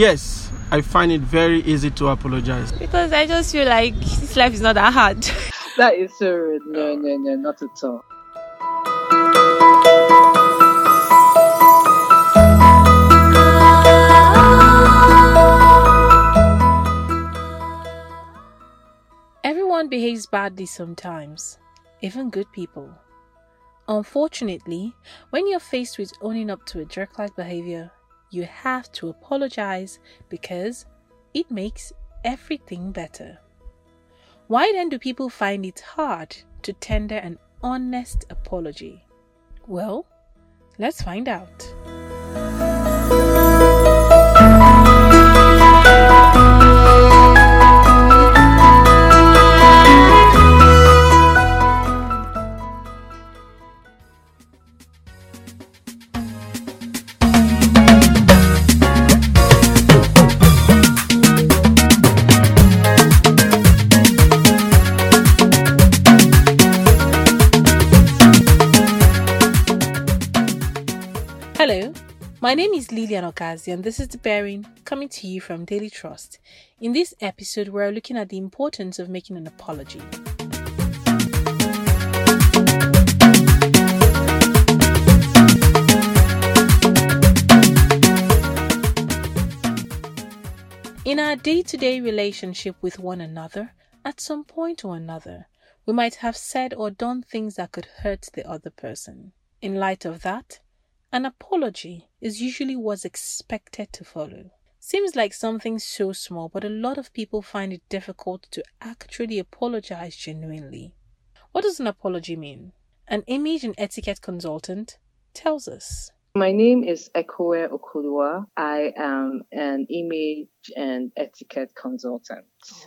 yes, I find it very easy to apologize. Because I just feel like this life is not that hard. that is so rude. No, no, no, not at all. Everyone behaves badly sometimes, even good people. Unfortunately, when you're faced with owning up to a jerk like behavior, you have to apologize because it makes everything better. Why then do people find it hard to tender an honest apology? Well, let's find out. My name is Lilian Okazi and this is The Bearing coming to you from Daily Trust. In this episode, we're looking at the importance of making an apology. In our day to day relationship with one another, at some point or another, we might have said or done things that could hurt the other person. In light of that, an apology is usually what's expected to follow. Seems like something so small, but a lot of people find it difficult to actually apologize genuinely. What does an apology mean? An image and etiquette consultant tells us. My name is Ekoe Okodua. I am an image and etiquette consultant.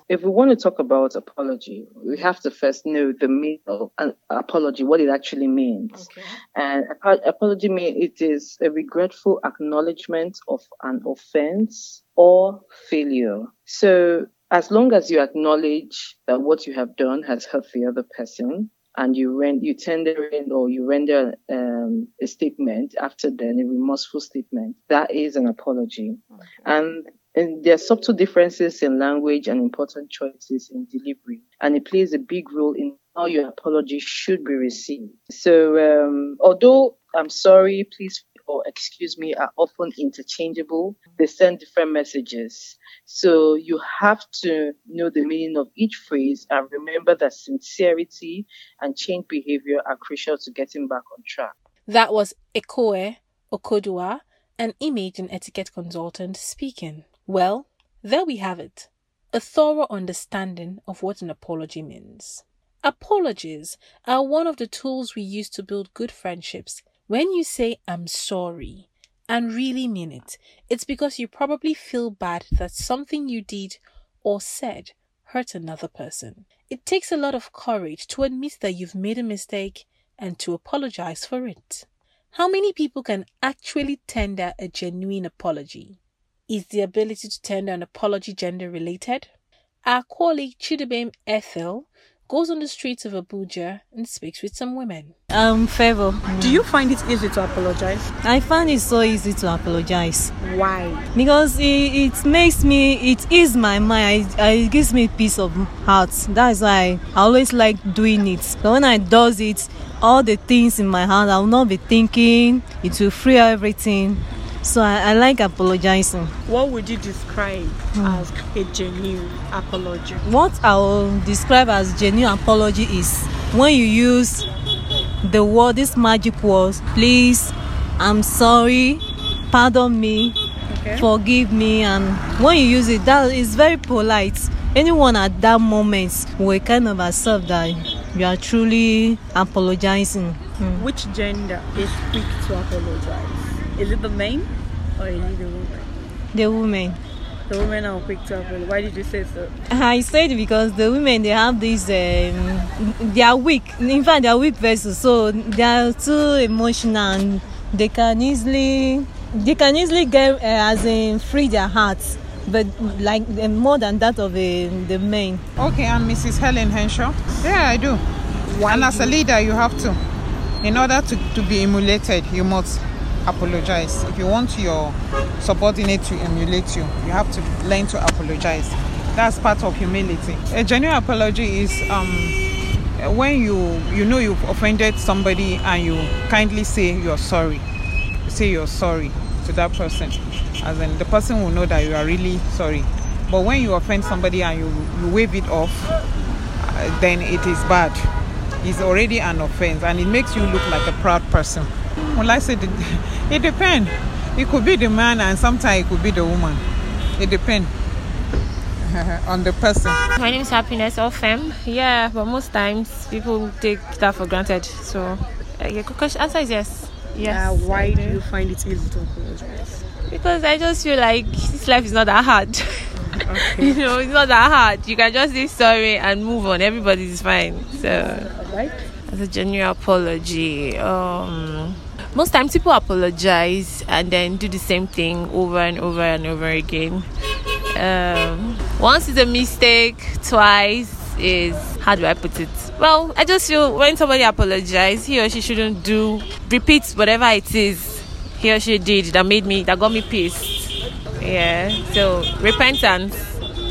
If we want to talk about apology, we have to first know the meaning of an apology, what it actually means. Okay. And ap- apology means it is a regretful acknowledgement of an offense or failure. So as long as you acknowledge that what you have done has hurt the other person, and you rend, you tender in or you render um, a statement after then, a remorseful statement, that is an apology. Okay. And, and there are subtle differences in language and important choices in delivery, and it plays a big role in how your apology should be received. So, um, although I'm sorry, please, or excuse me are often interchangeable, they send different messages. So you have to know the meaning of each phrase and remember that sincerity and change behavior are crucial to getting back on track. That was Ekoe Okodua, an image and etiquette consultant, speaking. Well, there we have it a thorough understanding of what an apology means. Apologies are one of the tools we use to build good friendships. When you say, I'm sorry, and really mean it, it's because you probably feel bad that something you did or said hurt another person. It takes a lot of courage to admit that you've made a mistake and to apologize for it. How many people can actually tender a genuine apology? Is the ability to tender an apology gender related? Our colleague Chidibem Ethel goes on the streets of Abuja and speaks with some women. Um, favor. Do you find it easy to apologize? I find it so easy to apologize Why? because it, it makes me, it eases my mind. I, I, it gives me peace of heart. That's why I always like doing it. But when I does it, all the things in my heart, I will not be thinking. It will free everything. So I, I like apologizing. What would you describe as a genuine apology? What I will describe as genuine apology is when you use the word, this magic words, please, I'm sorry, pardon me, Okay. forgive me, and when you use it, that is very polite. Anyone at that moment will kind of accept that you are truly apologizing. Hmm. Which gender is quick to apologize? Is it the man or is it the woman? The women. The women are quick to apologize. Why did you say so? I said because the women they have this um, they are weak. In fact, they are weak vessels, so they are too emotional and they can easily they can easily get uh, as in free their hearts, but like uh, more than that of uh, the men. Okay, I'm Mrs. Helen Henshaw. Yeah, I do. and as a leader, you have to. In order to, to be emulated, you must apologize. If you want your subordinate to emulate you, you have to learn to apologize. That's part of humility. A genuine apology is um, when you you know you've offended somebody and you kindly say you're sorry. Say you're sorry to that person, as in the person will know that you are really sorry. But when you offend somebody and you, you wave it off, uh, then it is bad. It's already an offense and it makes you look like a proud person. Well, I said, it, it depends. It could be the man and sometimes it could be the woman. It depends on the person. My name is Happiness or Fem. Yeah, but most times people take that for granted. So, uh, your question answer is yes. Yes. Uh, why do you find it easy to apologize? Because I just feel like this life is not that hard. Okay. you know, it's not that hard. You can just say sorry and move on. Everybody's fine. So, right. as a genuine apology, um, most times people apologize and then do the same thing over and over and over again. Um, once is a mistake, twice is how do I put it? Well, I just feel when somebody apologizes, he or she shouldn't do repeat whatever it is he or she did that made me that got me pissed. Yeah. So repentance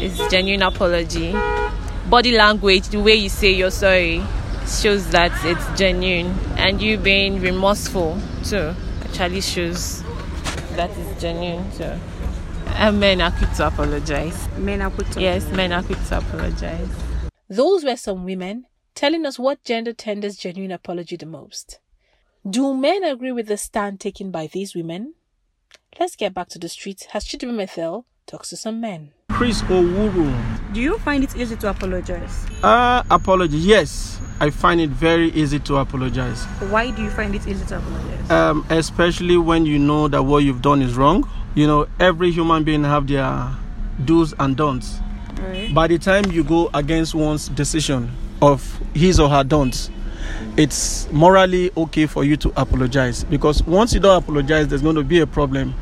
is genuine apology. Body language, the way you say you're sorry, shows that it's genuine, and you being remorseful too actually shows that is genuine too. And men are quick to apologize. Men are quick to Yes, men are quick to apologize. Those were some women telling us what gender tenders genuine apology the most. Do men agree with the stand taken by these women? Let's get back to the streets as Chidima Methel talks to some men. Chris Owuru. Do you find it easy to apologize? Uh, apology. Yes, I find it very easy to apologize. Why do you find it easy to apologize? Um, especially when you know that what you've done is wrong. You know, every human being have their do's and don'ts. Right. By the time you go against one's decision of his or her don'ts, it's morally okay for you to apologize because once you don't apologize, there's going to be a problem.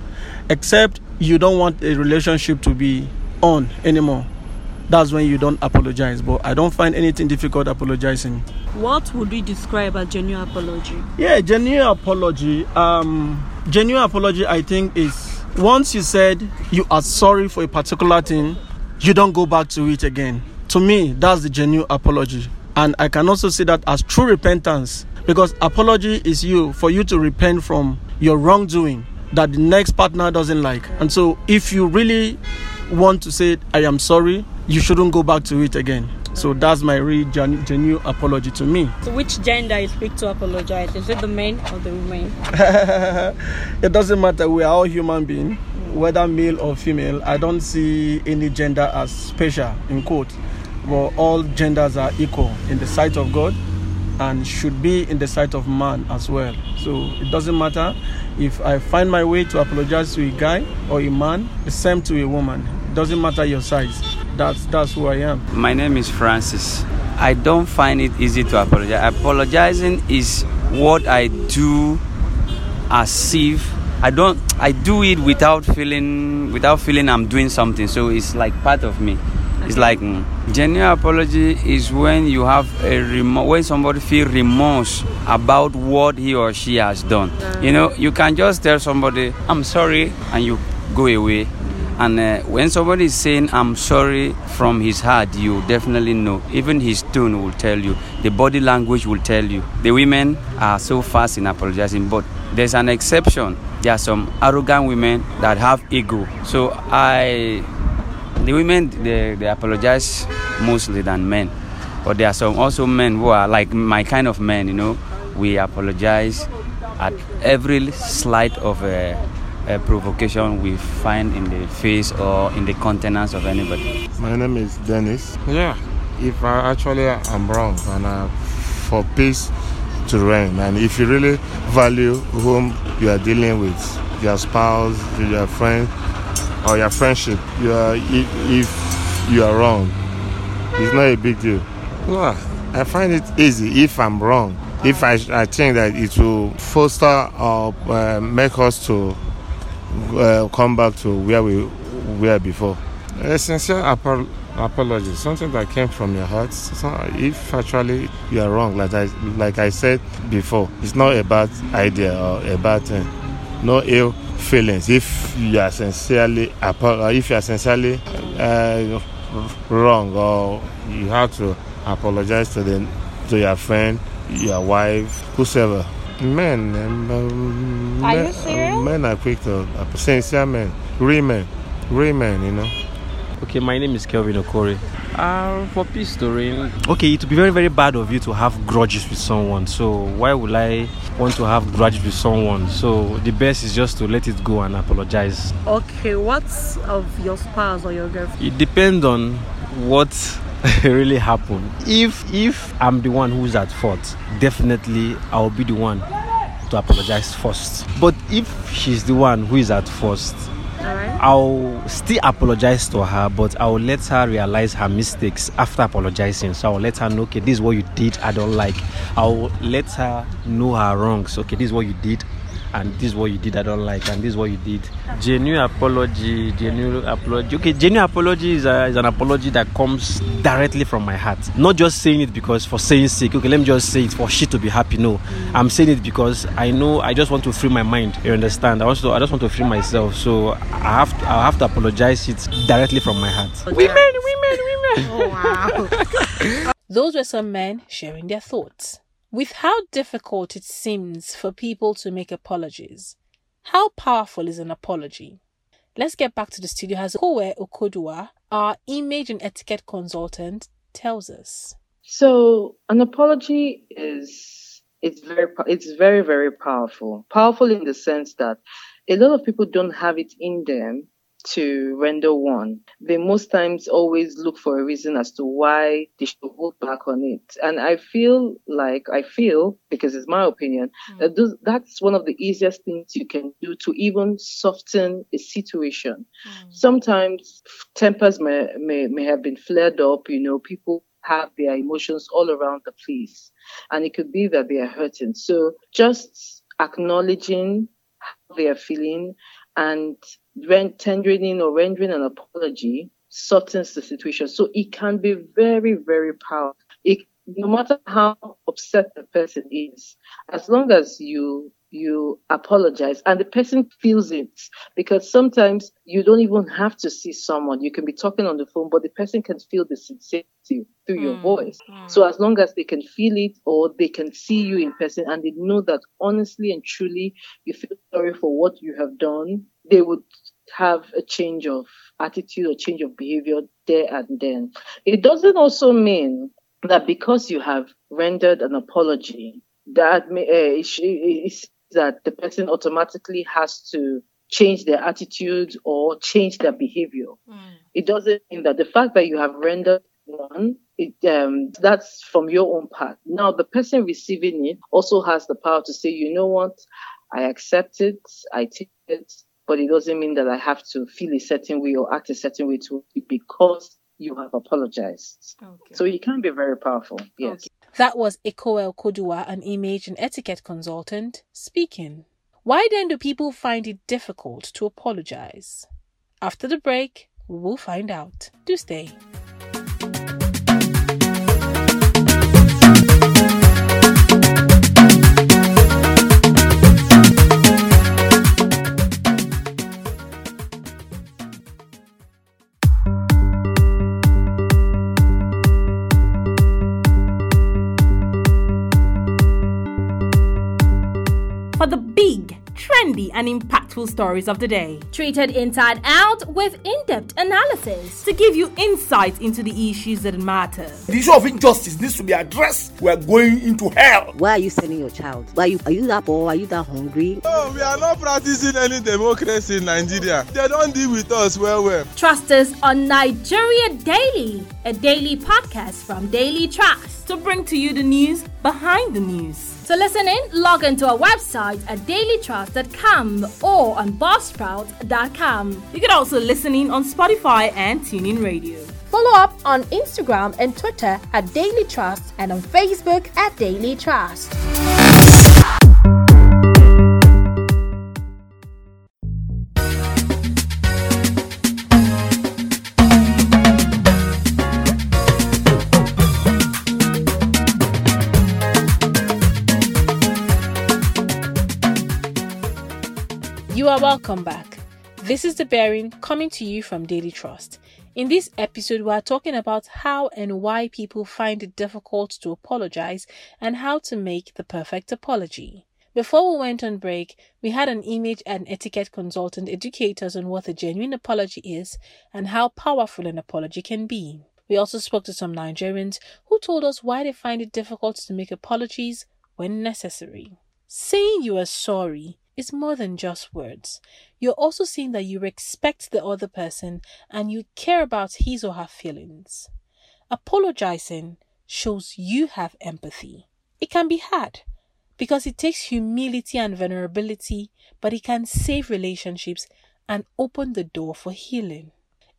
Except you don't want a relationship to be on anymore. That's when you don't apologize. But I don't find anything difficult apologizing. What would we describe as genuine apology? Yeah, genuine apology. Um, genuine apology, I think, is once you said you are sorry for a particular thing, you don't go back to it again. To me, that's the genuine apology. And I can also see that as true repentance because apology is you for you to repent from your wrongdoing that the next partner doesn't like. And so if you really want to say I am sorry, you shouldn't go back to it again. So that's my real genu- genuine apology to me. So which gender is quick to apologize? Is it the men or the women? it doesn't matter. We are all human beings, whether male or female. I don't see any gender as special in quote. But all genders are equal in the sight of God and should be in the sight of man as well. So it doesn't matter if I find my way to apologize to a guy or a man, the same to a woman. It doesn't matter your size. That's that's who I am. My name is Francis. I don't find it easy to apologize. Apologizing is what I do as if I don't I do it without feeling without feeling I'm doing something. So it's like part of me. It's like mm, genuine apology is when you have a remo- when somebody feel remorse about what he or she has done. You know, you can just tell somebody I'm sorry and you go away. And uh, when somebody is saying I'm sorry from his heart, you definitely know. Even his tone will tell you. The body language will tell you. The women are so fast in apologizing, but there's an exception. There are some arrogant women that have ego. So I the women they, they apologize mostly than men but there are some also men who are like my kind of men you know we apologize at every slight of a, a provocation we find in the face or in the countenance of anybody My name is Dennis. Yeah. If I actually am wrong and uh, for peace to reign, and if you really value whom you are dealing with, your spouse, your friend, or your friendship, you are, if, if you are wrong, it's not a big deal. I find it easy if I'm wrong. If I, I think that it will foster or uh, make us to uh, come back to where we were before. A sincere apo- apology, something that came from your heart. If actually you are wrong, like I like I said before, it's not a bad idea or a bad thing. no ill feelings if you are sincerely apo- uh, if you are sincerely uh, wrong or you have to apologize to the to your friend, your wife, whosoever. Men, um, um, Are you men, serious? men are quick to uh, sincere men, real men, real men, you know. Okay, my name is Kelvin Okore. Uh, for peace to reign, okay, it would be very, very bad of you to have grudges with someone. So, why would I want to have grudges with someone? So, the best is just to let it go and apologize. Okay, what's of your spouse or your girlfriend? It depends on what really happened. If if I'm the one who's at fault, definitely I'll be the one to apologize first. But if she's the one who is at first, I'll still apologize to her, but I'll let her realize her mistakes after apologizing. So I'll let her know, okay, this is what you did, I don't like. I'll let her know her wrongs. Okay, this is what you did, and this is what you did, I don't like, and this is what you did. Genuine apology, genuine apology. Okay, genuine apology is, a, is an apology that comes directly from my heart. Not just saying it because for saying sake. Okay, let me just say it for she to be happy. No, I'm saying it because I know I just want to free my mind. You understand? I also I just want to free myself. So I have to, I have to apologize it directly from my heart. Women, women, women. Oh, wow. Those were some men sharing their thoughts. With how difficult it seems for people to make apologies, how powerful is an apology? Let's get back to the studio as Ekoe Okodua, our image and etiquette consultant, tells us. So an apology is it's very it's very very powerful. Powerful in the sense that a lot of people don't have it in them to render one. They most times always look for a reason as to why they should hold back on it. And I feel like I feel because it's my opinion hmm. that those, that's one of the easiest things you can do to even soften a situation. Hmm. Sometimes tempers may, may may have been flared up. You know, people have their emotions all around the place, and it could be that they are hurting. So just acknowledging how they are feeling and tendering or rendering an apology softens the situation. So it can be very, very powerful. It, no matter how upset the person is, as long as you you apologize and the person feels it because sometimes you don't even have to see someone you can be talking on the phone but the person can feel the sincerity through your hmm. voice hmm. so as long as they can feel it or they can see you in person and they know that honestly and truly you feel sorry for what you have done they would have a change of attitude or change of behavior there and then. It doesn't also mean that because you have rendered an apology that may, uh, sh- it's that the person automatically has to change their attitude or change their behavior. It doesn't mean that the fact that you have rendered one, it, um, that's from your own part. Now, the person receiving it also has the power to say, you know what, I accept it, I take it, but it doesn't mean that I have to feel a certain way or act a certain way to because you have apologized. So it can be very powerful. Yes. That was Ekoe Okodua, an image and etiquette consultant, speaking. Why then do people find it difficult to apologize? After the break, we will find out. Do stay. Trendy, and impactful stories of the day. Treated inside out with in depth analysis. To give you insight into the issues that matter. The issue of injustice needs to be addressed. We are going into hell. Why are you sending your child? Why are you, are you that poor? Are you that hungry? No, we are not practicing any democracy in Nigeria. They don't deal with us well, well. Trust us on Nigeria Daily, a daily podcast from Daily Trust. To bring to you the news behind the news. To listen in, log into our website at dailytrust.com or on buzzsprout.com. You can also listen in on Spotify and TuneIn Radio. Follow up on Instagram and Twitter at Daily Trust and on Facebook at Daily Trust. Are welcome back. This is The Bearing coming to you from Daily Trust. In this episode, we are talking about how and why people find it difficult to apologize and how to make the perfect apology. Before we went on break, we had an image and etiquette consultant educate us on what a genuine apology is and how powerful an apology can be. We also spoke to some Nigerians who told us why they find it difficult to make apologies when necessary. Saying you are sorry is more than just words. You're also seeing that you respect the other person and you care about his or her feelings. Apologizing shows you have empathy. It can be hard because it takes humility and vulnerability, but it can save relationships and open the door for healing.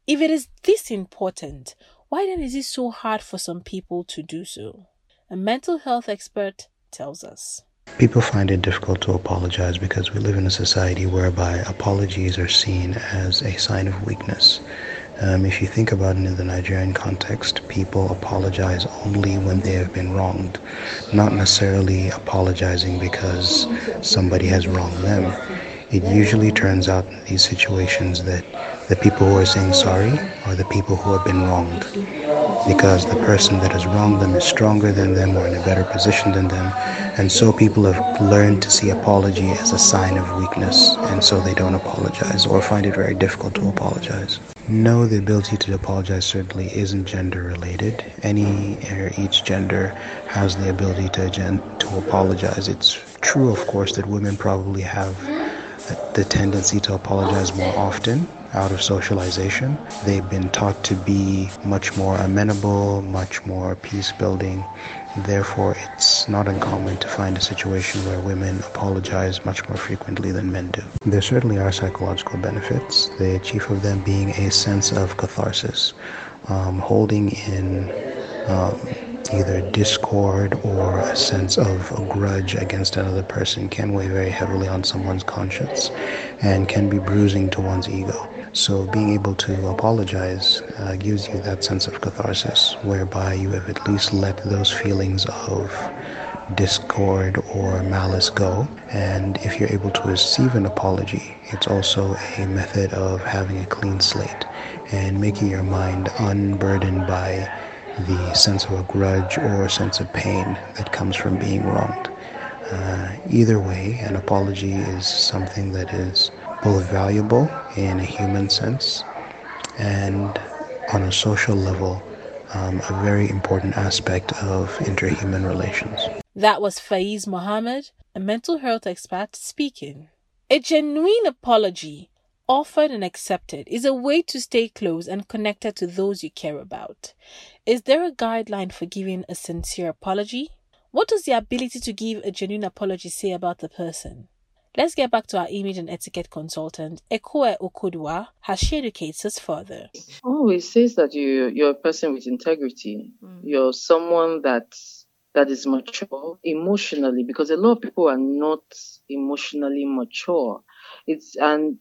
If it is this important, why then is it so hard for some people to do so? A mental health expert tells us. People find it difficult to apologize because we live in a society whereby apologies are seen as a sign of weakness. Um, if you think about it in the Nigerian context, people apologize only when they have been wronged, not necessarily apologizing because somebody has wronged them. It usually turns out in these situations that the people who are saying sorry are the people who have been wronged because the person that has wronged them is stronger than them or in a better position than them. And so people have learned to see apology as a sign of weakness, and so they don't apologize or find it very difficult to apologize. No, the ability to apologize certainly isn't gender related. Any or each gender has the ability to, to apologize. It's true, of course, that women probably have the tendency to apologize more often out of socialization. They've been taught to be much more amenable, much more peace building. Therefore, it's not uncommon to find a situation where women apologize much more frequently than men do. There certainly are psychological benefits, the chief of them being a sense of catharsis, um, holding in. Um, either discord or a sense of a grudge against another person can weigh very heavily on someone's conscience and can be bruising to one's ego. So, being able to apologize uh, gives you that sense of catharsis whereby you have at least let those feelings of discord or malice go. And if you're able to receive an apology, it's also a method of having a clean slate and making your mind unburdened by the sense of a grudge or sense of pain that comes from being wronged. Uh, either way, an apology is something that is both valuable in a human sense and on a social level, um, a very important aspect of interhuman relations. That was Faiz Mohammed, a mental health expert, speaking. A genuine apology offered and accepted is a way to stay close and connected to those you care about. Is there a guideline for giving a sincere apology? What does the ability to give a genuine apology say about the person? Let's get back to our image and etiquette consultant, Ekoe Okodua, as she educates us further. Oh, it says that you you're a person with integrity. Mm. You're someone that that is mature emotionally because a lot of people are not emotionally mature. It's and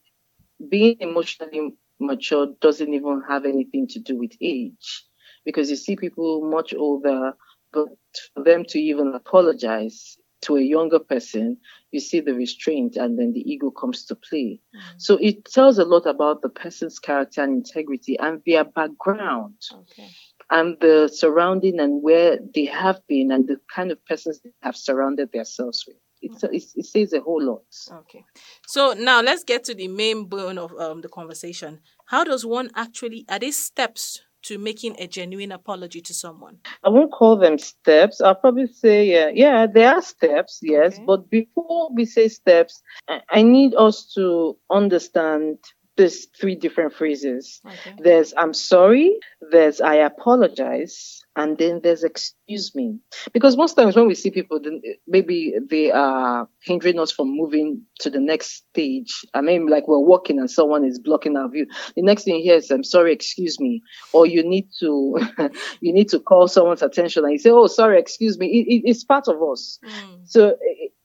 being emotionally mature doesn't even have anything to do with age because you see people much older, but for them to even apologize to a younger person, you see the restraint and then the ego comes to play. Mm. So it tells a lot about the person's character and integrity and their background. Okay. And the surrounding and where they have been and the kind of persons they have surrounded themselves with it, it, it says a whole lot. Okay. So now let's get to the main bone of um, the conversation. How does one actually, are there steps to making a genuine apology to someone? I won't call them steps. I'll probably say, yeah, yeah, there are steps, yes. Okay. But before we say steps, I need us to understand these three different phrases. Okay. There's I'm sorry, there's I apologize, and then there's excuse me because most times when we see people then maybe they are hindering us from moving to the next stage i mean like we're walking and someone is blocking our view the next thing here is i'm sorry excuse me or you need to you need to call someone's attention and you say oh sorry excuse me it, it, it's part of us mm. so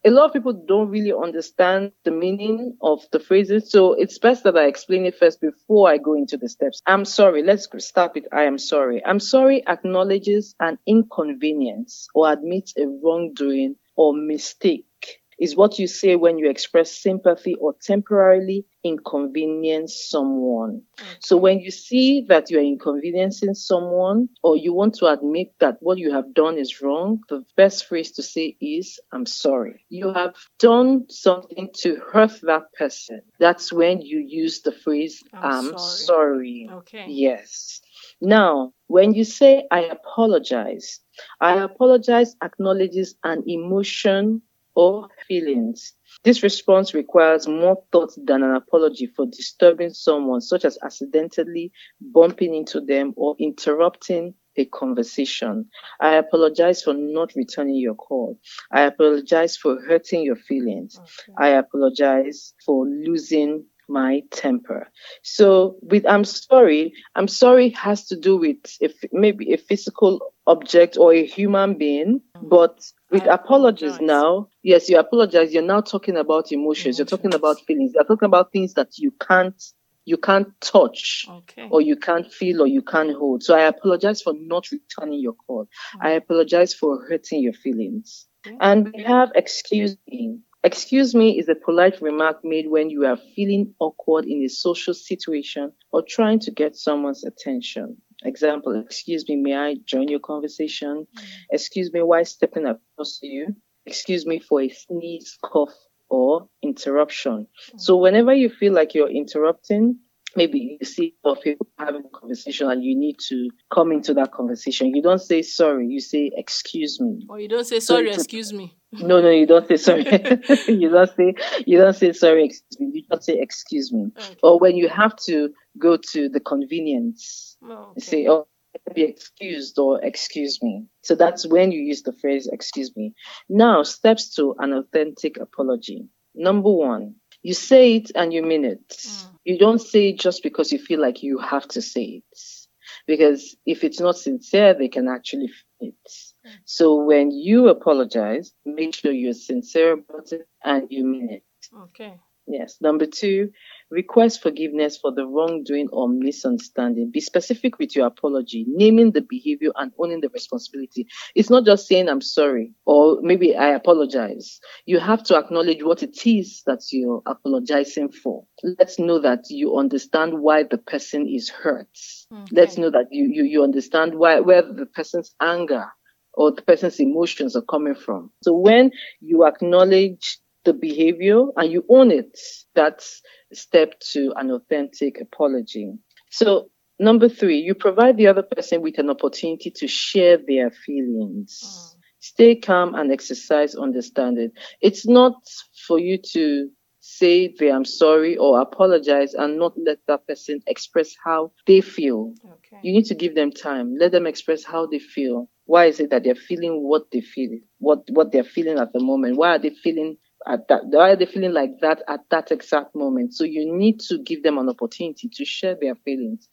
a lot of people don't really understand the meaning of the phrases. So it's best that I explain it first before I go into the steps. I'm sorry. Let's start with I am sorry. I'm sorry acknowledges an inconvenience or admits a wrongdoing or mistake. Is what you say when you express sympathy or temporarily inconvenience someone. Mm. So when you see that you're inconveniencing someone or you want to admit that what you have done is wrong, the best phrase to say is, I'm sorry. You have done something to hurt that person. That's when you use the phrase, I'm, I'm sorry. sorry. Okay. Yes. Now, when you say, I apologize, I apologize acknowledges an emotion or feelings. This response requires more thought than an apology for disturbing someone, such as accidentally bumping into them or interrupting a conversation. I apologize for not returning your call. I apologize for hurting your feelings. I apologize for losing my temper. So with I'm sorry, I'm sorry has to do with if maybe a physical object or a human being, but with apologies now, yes, you apologize. You're now talking about emotions. You're talking about feelings. You're talking about things that you can't you can't touch Okay. or you can't feel or you can't hold. So I apologize for not returning your call. I apologize for hurting your feelings. And we have excuse me. Excuse me is a polite remark made when you are feeling awkward in a social situation or trying to get someone's attention. Example, excuse me, may I join your conversation? Mm. Excuse me, why stepping across to you? Excuse me for a sneeze, cough, or interruption. Mm. So whenever you feel like you're interrupting, maybe you see people having a conversation and you need to come into that conversation. You don't say sorry, you say excuse me. Or you don't say sorry, a- excuse me. No, no, you don't say sorry. you don't say you don't say sorry, excuse me. You just say excuse me. Or when you have to go to the convenience, oh, you say, Oh, be excused or excuse me. So that's when you use the phrase excuse me. Now, steps to an authentic apology. Number one, you say it and you mean it. Mm. You don't say it just because you feel like you have to say it. Because if it's not sincere, they can actually feel it. Mm. So when you apologize, make sure you're sincere about it and you mean it. Okay. Yes. Number two, request forgiveness for the wrongdoing or misunderstanding. Be specific with your apology, naming the behavior and owning the responsibility. It's not just saying I'm sorry or maybe I apologize. You have to acknowledge what it is that you're apologizing for. Let's know that you understand why the person is hurt. Mm-hmm. Let's know that you, you, you understand why, where the person's anger or the person's emotions are coming from. So when you acknowledge the behavior and you own it, that's step to an authentic apology. So number three, you provide the other person with an opportunity to share their feelings. Mm. Stay calm and exercise understanding. It's not for you to say they I'm sorry or apologize and not let that person express how they feel. You need to give them time. Let them express how they feel. Why is it that they're feeling what they feel, what what they're feeling at the moment? Why are they feeling at that? Why are they feeling like that at that exact moment? So you need to give them an opportunity to share their feelings.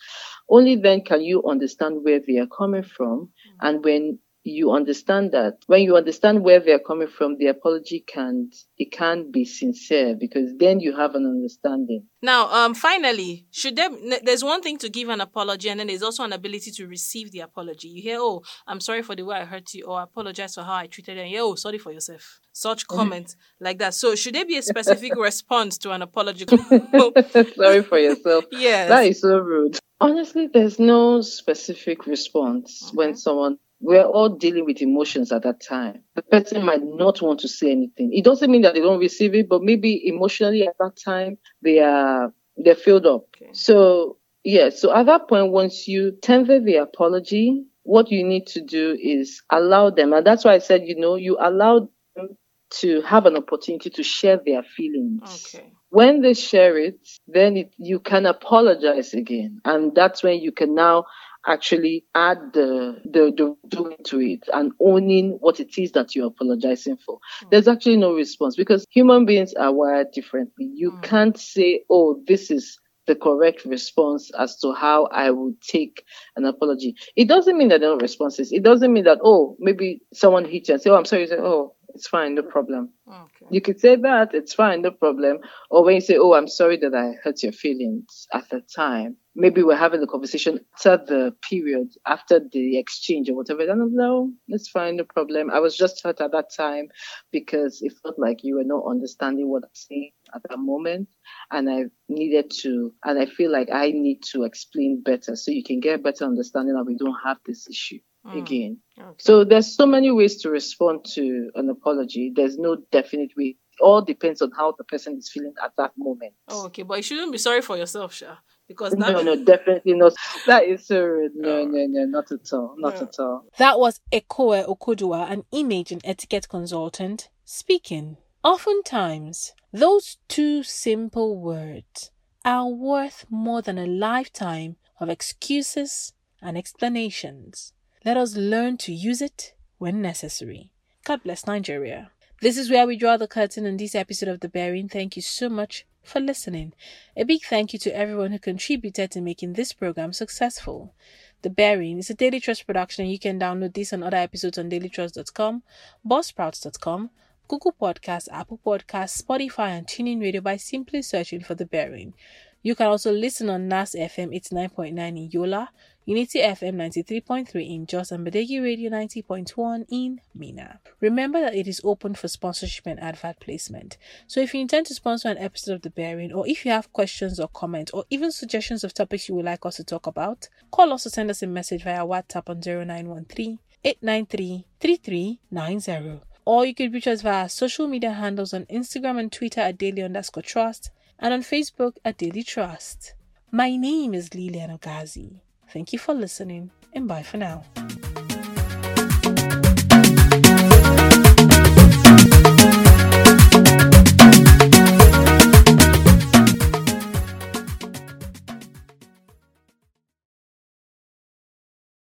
Only then can you understand where they are coming from, mm. and when you understand that when you understand where they're coming from the apology can it can be sincere because then you have an understanding Now, um, finally, should there? There's one thing to give an apology, and then there's also an ability to receive the apology. You hear, "Oh, I'm sorry for the way I hurt you," or "I apologize for how I treated you." And "Oh, sorry for yourself." Such comments like that. So, should there be a specific response to an apology? sorry for yourself Yes. that is so rude honestly there's no specific response when someone we're all dealing with emotions at that time. The person might not want to say anything. It doesn't mean that they don't receive it, but maybe emotionally at that time they are they're filled up. So yeah, so at that point, once you tender the apology, what you need to do is allow them, and that's why I said, you know, you allow them to have an opportunity to share their feelings. Okay. When they share it, then it, you can apologize again, and that's when you can now actually add the the, the doing to it and owning what it is that you're apologizing for. Hmm. There's actually no response because human beings are wired differently. You hmm. can't say, "Oh, this is." The correct response as to how I would take an apology. It doesn't mean that there are no responses. It doesn't mean that, oh, maybe someone hit you and say, Oh, I'm sorry. You say, Oh, it's fine, no problem. Okay. You could say that, it's fine, no problem. Or when you say, oh, I'm sorry that I hurt your feelings at the time. Maybe we're having a conversation after the period, after the exchange or whatever. Then, no, it's fine, no problem. I was just hurt at that time because it felt like you were not understanding what I'm saying at that moment. And I needed to, and I feel like I need to explain better so you can get better understanding that we don't have this issue mm. again. Okay. So there's so many ways to respond to an apology. There's no definite way. It all depends on how the person is feeling at that moment. Oh, okay, but you shouldn't be sorry for yourself, Sha. Because no, no, definitely not. That is so rude. No, no, no, not at all. Not at all. That was Ekoe Okodua, an image and etiquette consultant, speaking. Oftentimes, those two simple words are worth more than a lifetime of excuses and explanations. Let us learn to use it when necessary. God bless Nigeria. This is where we draw the curtain on this episode of The Bearing. Thank you so much for listening. A big thank you to everyone who contributed to making this program successful. The Bearing is a Daily Trust production, and you can download this and other episodes on dailytrust.com, buzzsprouts.com, Google Podcasts, Apple Podcasts, Spotify, and TuneIn Radio by simply searching for The Bearing. You can also listen on NAS FM 89.9 in Yola, Unity FM 93.3 in Jos and Badeggi Radio 90.1 in Minna. Remember that it is open for sponsorship and advert placement. So if you intend to sponsor an episode of The Bearing, or if you have questions or comments, or even suggestions of topics you would like us to talk about, call us or send us a message via WhatsApp on 0913 893 3390. Or you could reach us via social media handles on Instagram and Twitter at daily underscore trust and on Facebook at Daily Trust. My name is Lilian Ogazi. Thank you for listening and bye for now.